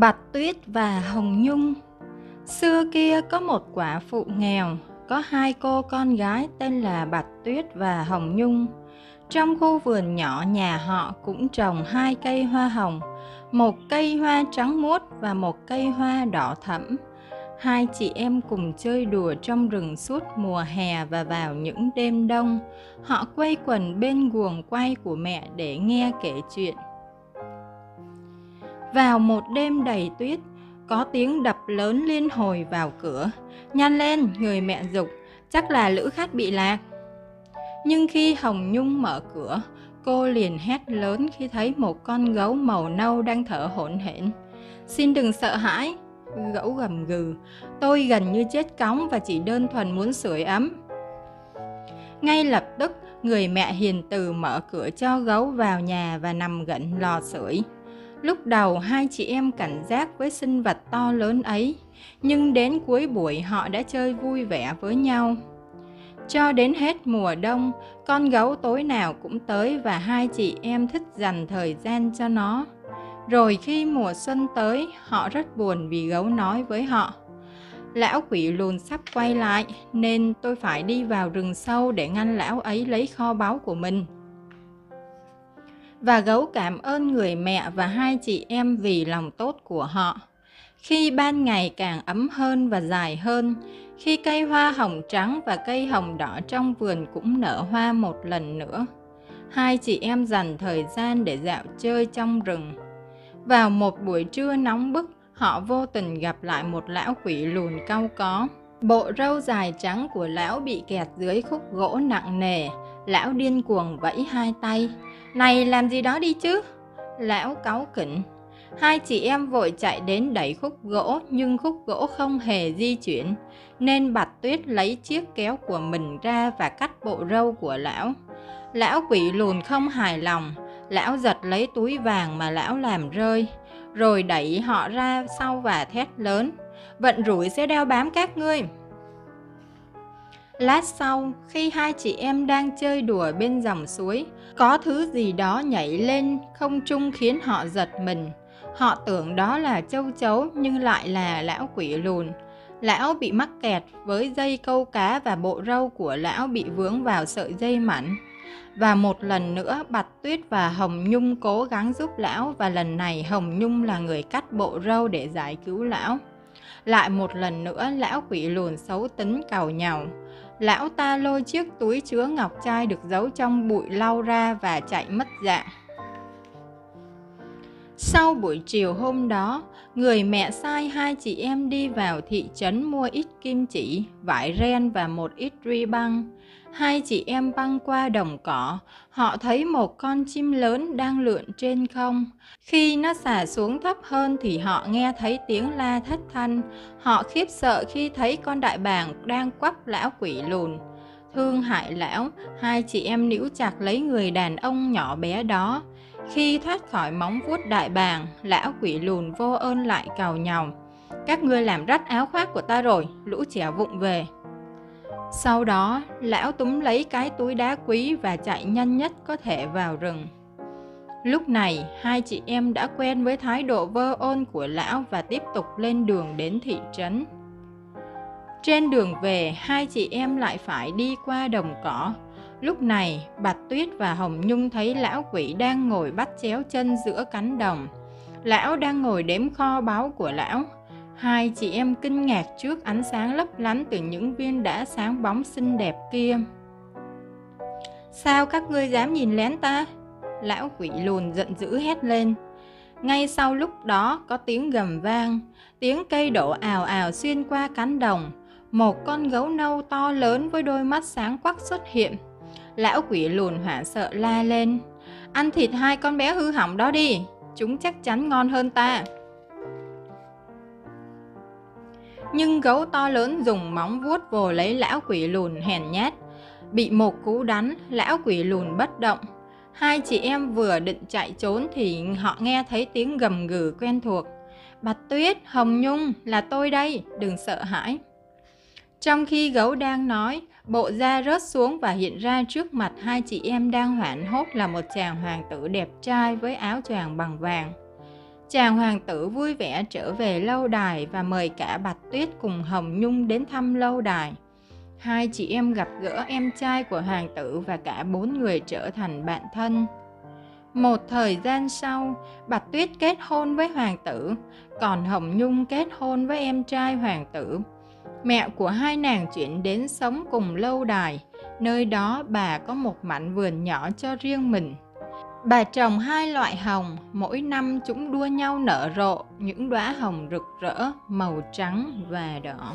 Bạch Tuyết và Hồng Nhung Xưa kia có một quả phụ nghèo, có hai cô con gái tên là Bạch Tuyết và Hồng Nhung. Trong khu vườn nhỏ nhà họ cũng trồng hai cây hoa hồng, một cây hoa trắng muốt và một cây hoa đỏ thẫm. Hai chị em cùng chơi đùa trong rừng suốt mùa hè và vào những đêm đông. Họ quây quần bên guồng quay của mẹ để nghe kể chuyện. Vào một đêm đầy tuyết, có tiếng đập lớn liên hồi vào cửa. Nhanh lên, người mẹ dục, chắc là lữ khách bị lạc. Nhưng khi Hồng Nhung mở cửa, cô liền hét lớn khi thấy một con gấu màu nâu đang thở hổn hển. Xin đừng sợ hãi, gấu gầm gừ, tôi gần như chết cóng và chỉ đơn thuần muốn sưởi ấm. Ngay lập tức, người mẹ hiền từ mở cửa cho gấu vào nhà và nằm gần lò sưởi. Lúc đầu hai chị em cảnh giác với sinh vật to lớn ấy, nhưng đến cuối buổi họ đã chơi vui vẻ với nhau. Cho đến hết mùa đông, con gấu tối nào cũng tới và hai chị em thích dành thời gian cho nó. Rồi khi mùa xuân tới, họ rất buồn vì gấu nói với họ. Lão quỷ lùn sắp quay lại, nên tôi phải đi vào rừng sâu để ngăn lão ấy lấy kho báu của mình và gấu cảm ơn người mẹ và hai chị em vì lòng tốt của họ. Khi ban ngày càng ấm hơn và dài hơn, khi cây hoa hồng trắng và cây hồng đỏ trong vườn cũng nở hoa một lần nữa, hai chị em dành thời gian để dạo chơi trong rừng. Vào một buổi trưa nóng bức, họ vô tình gặp lại một lão quỷ lùn cau có. Bộ râu dài trắng của lão bị kẹt dưới khúc gỗ nặng nề, lão điên cuồng vẫy hai tay, này làm gì đó đi chứ? Lão cáu kỉnh. Hai chị em vội chạy đến đẩy khúc gỗ nhưng khúc gỗ không hề di chuyển. Nên Bạch Tuyết lấy chiếc kéo của mình ra và cắt bộ râu của lão. Lão quỷ lùn không hài lòng. Lão giật lấy túi vàng mà lão làm rơi. Rồi đẩy họ ra sau và thét lớn. Vận rủi sẽ đeo bám các ngươi. Lát sau, khi hai chị em đang chơi đùa bên dòng suối, có thứ gì đó nhảy lên không trung khiến họ giật mình. Họ tưởng đó là châu chấu nhưng lại là lão quỷ lùn. Lão bị mắc kẹt với dây câu cá và bộ râu của lão bị vướng vào sợi dây mảnh. Và một lần nữa Bạch Tuyết và Hồng Nhung cố gắng giúp lão và lần này Hồng Nhung là người cắt bộ râu để giải cứu lão. Lại một lần nữa lão quỷ lùn xấu tính cầu nhào lão ta lôi chiếc túi chứa ngọc trai được giấu trong bụi lau ra và chạy mất dạng. Sau buổi chiều hôm đó, người mẹ sai hai chị em đi vào thị trấn mua ít kim chỉ, vải ren và một ít ri băng. Hai chị em băng qua đồng cỏ, họ thấy một con chim lớn đang lượn trên không. Khi nó xả xuống thấp hơn thì họ nghe thấy tiếng la thất thanh. Họ khiếp sợ khi thấy con đại bàng đang quắp lão quỷ lùn. Thương hại lão, hai chị em níu chặt lấy người đàn ông nhỏ bé đó. Khi thoát khỏi móng vuốt đại bàng, lão quỷ lùn vô ơn lại cào nhào. Các ngươi làm rách áo khoác của ta rồi, lũ trẻ vụng về. Sau đó, lão túm lấy cái túi đá quý và chạy nhanh nhất có thể vào rừng. Lúc này, hai chị em đã quen với thái độ vơ ôn của lão và tiếp tục lên đường đến thị trấn. Trên đường về, hai chị em lại phải đi qua đồng cỏ. Lúc này, Bạch Tuyết và Hồng Nhung thấy lão quỷ đang ngồi bắt chéo chân giữa cánh đồng. Lão đang ngồi đếm kho báu của lão. Hai chị em kinh ngạc trước ánh sáng lấp lánh từ những viên đá sáng bóng xinh đẹp kia. Sao các ngươi dám nhìn lén ta? Lão quỷ lùn giận dữ hét lên. Ngay sau lúc đó có tiếng gầm vang, tiếng cây đổ ào ào xuyên qua cánh đồng. Một con gấu nâu to lớn với đôi mắt sáng quắc xuất hiện. Lão quỷ lùn hoảng sợ la lên. Ăn thịt hai con bé hư hỏng đó đi, chúng chắc chắn ngon hơn ta. Nhưng gấu to lớn dùng móng vuốt vồ lấy lão quỷ lùn hèn nhát. Bị một cú đánh, lão quỷ lùn bất động. Hai chị em vừa định chạy trốn thì họ nghe thấy tiếng gầm gừ quen thuộc. Bạch Tuyết, Hồng Nhung, là tôi đây, đừng sợ hãi. Trong khi gấu đang nói, bộ da rớt xuống và hiện ra trước mặt hai chị em đang hoảng hốt là một chàng hoàng tử đẹp trai với áo choàng bằng vàng. Chàng hoàng tử vui vẻ trở về lâu đài và mời cả Bạch Tuyết cùng Hồng Nhung đến thăm lâu đài. Hai chị em gặp gỡ em trai của hoàng tử và cả bốn người trở thành bạn thân. Một thời gian sau, Bạch Tuyết kết hôn với hoàng tử, còn Hồng Nhung kết hôn với em trai hoàng tử. Mẹ của hai nàng chuyển đến sống cùng lâu đài, nơi đó bà có một mảnh vườn nhỏ cho riêng mình. Bà trồng hai loại hồng, mỗi năm chúng đua nhau nở rộ những đóa hồng rực rỡ, màu trắng và đỏ.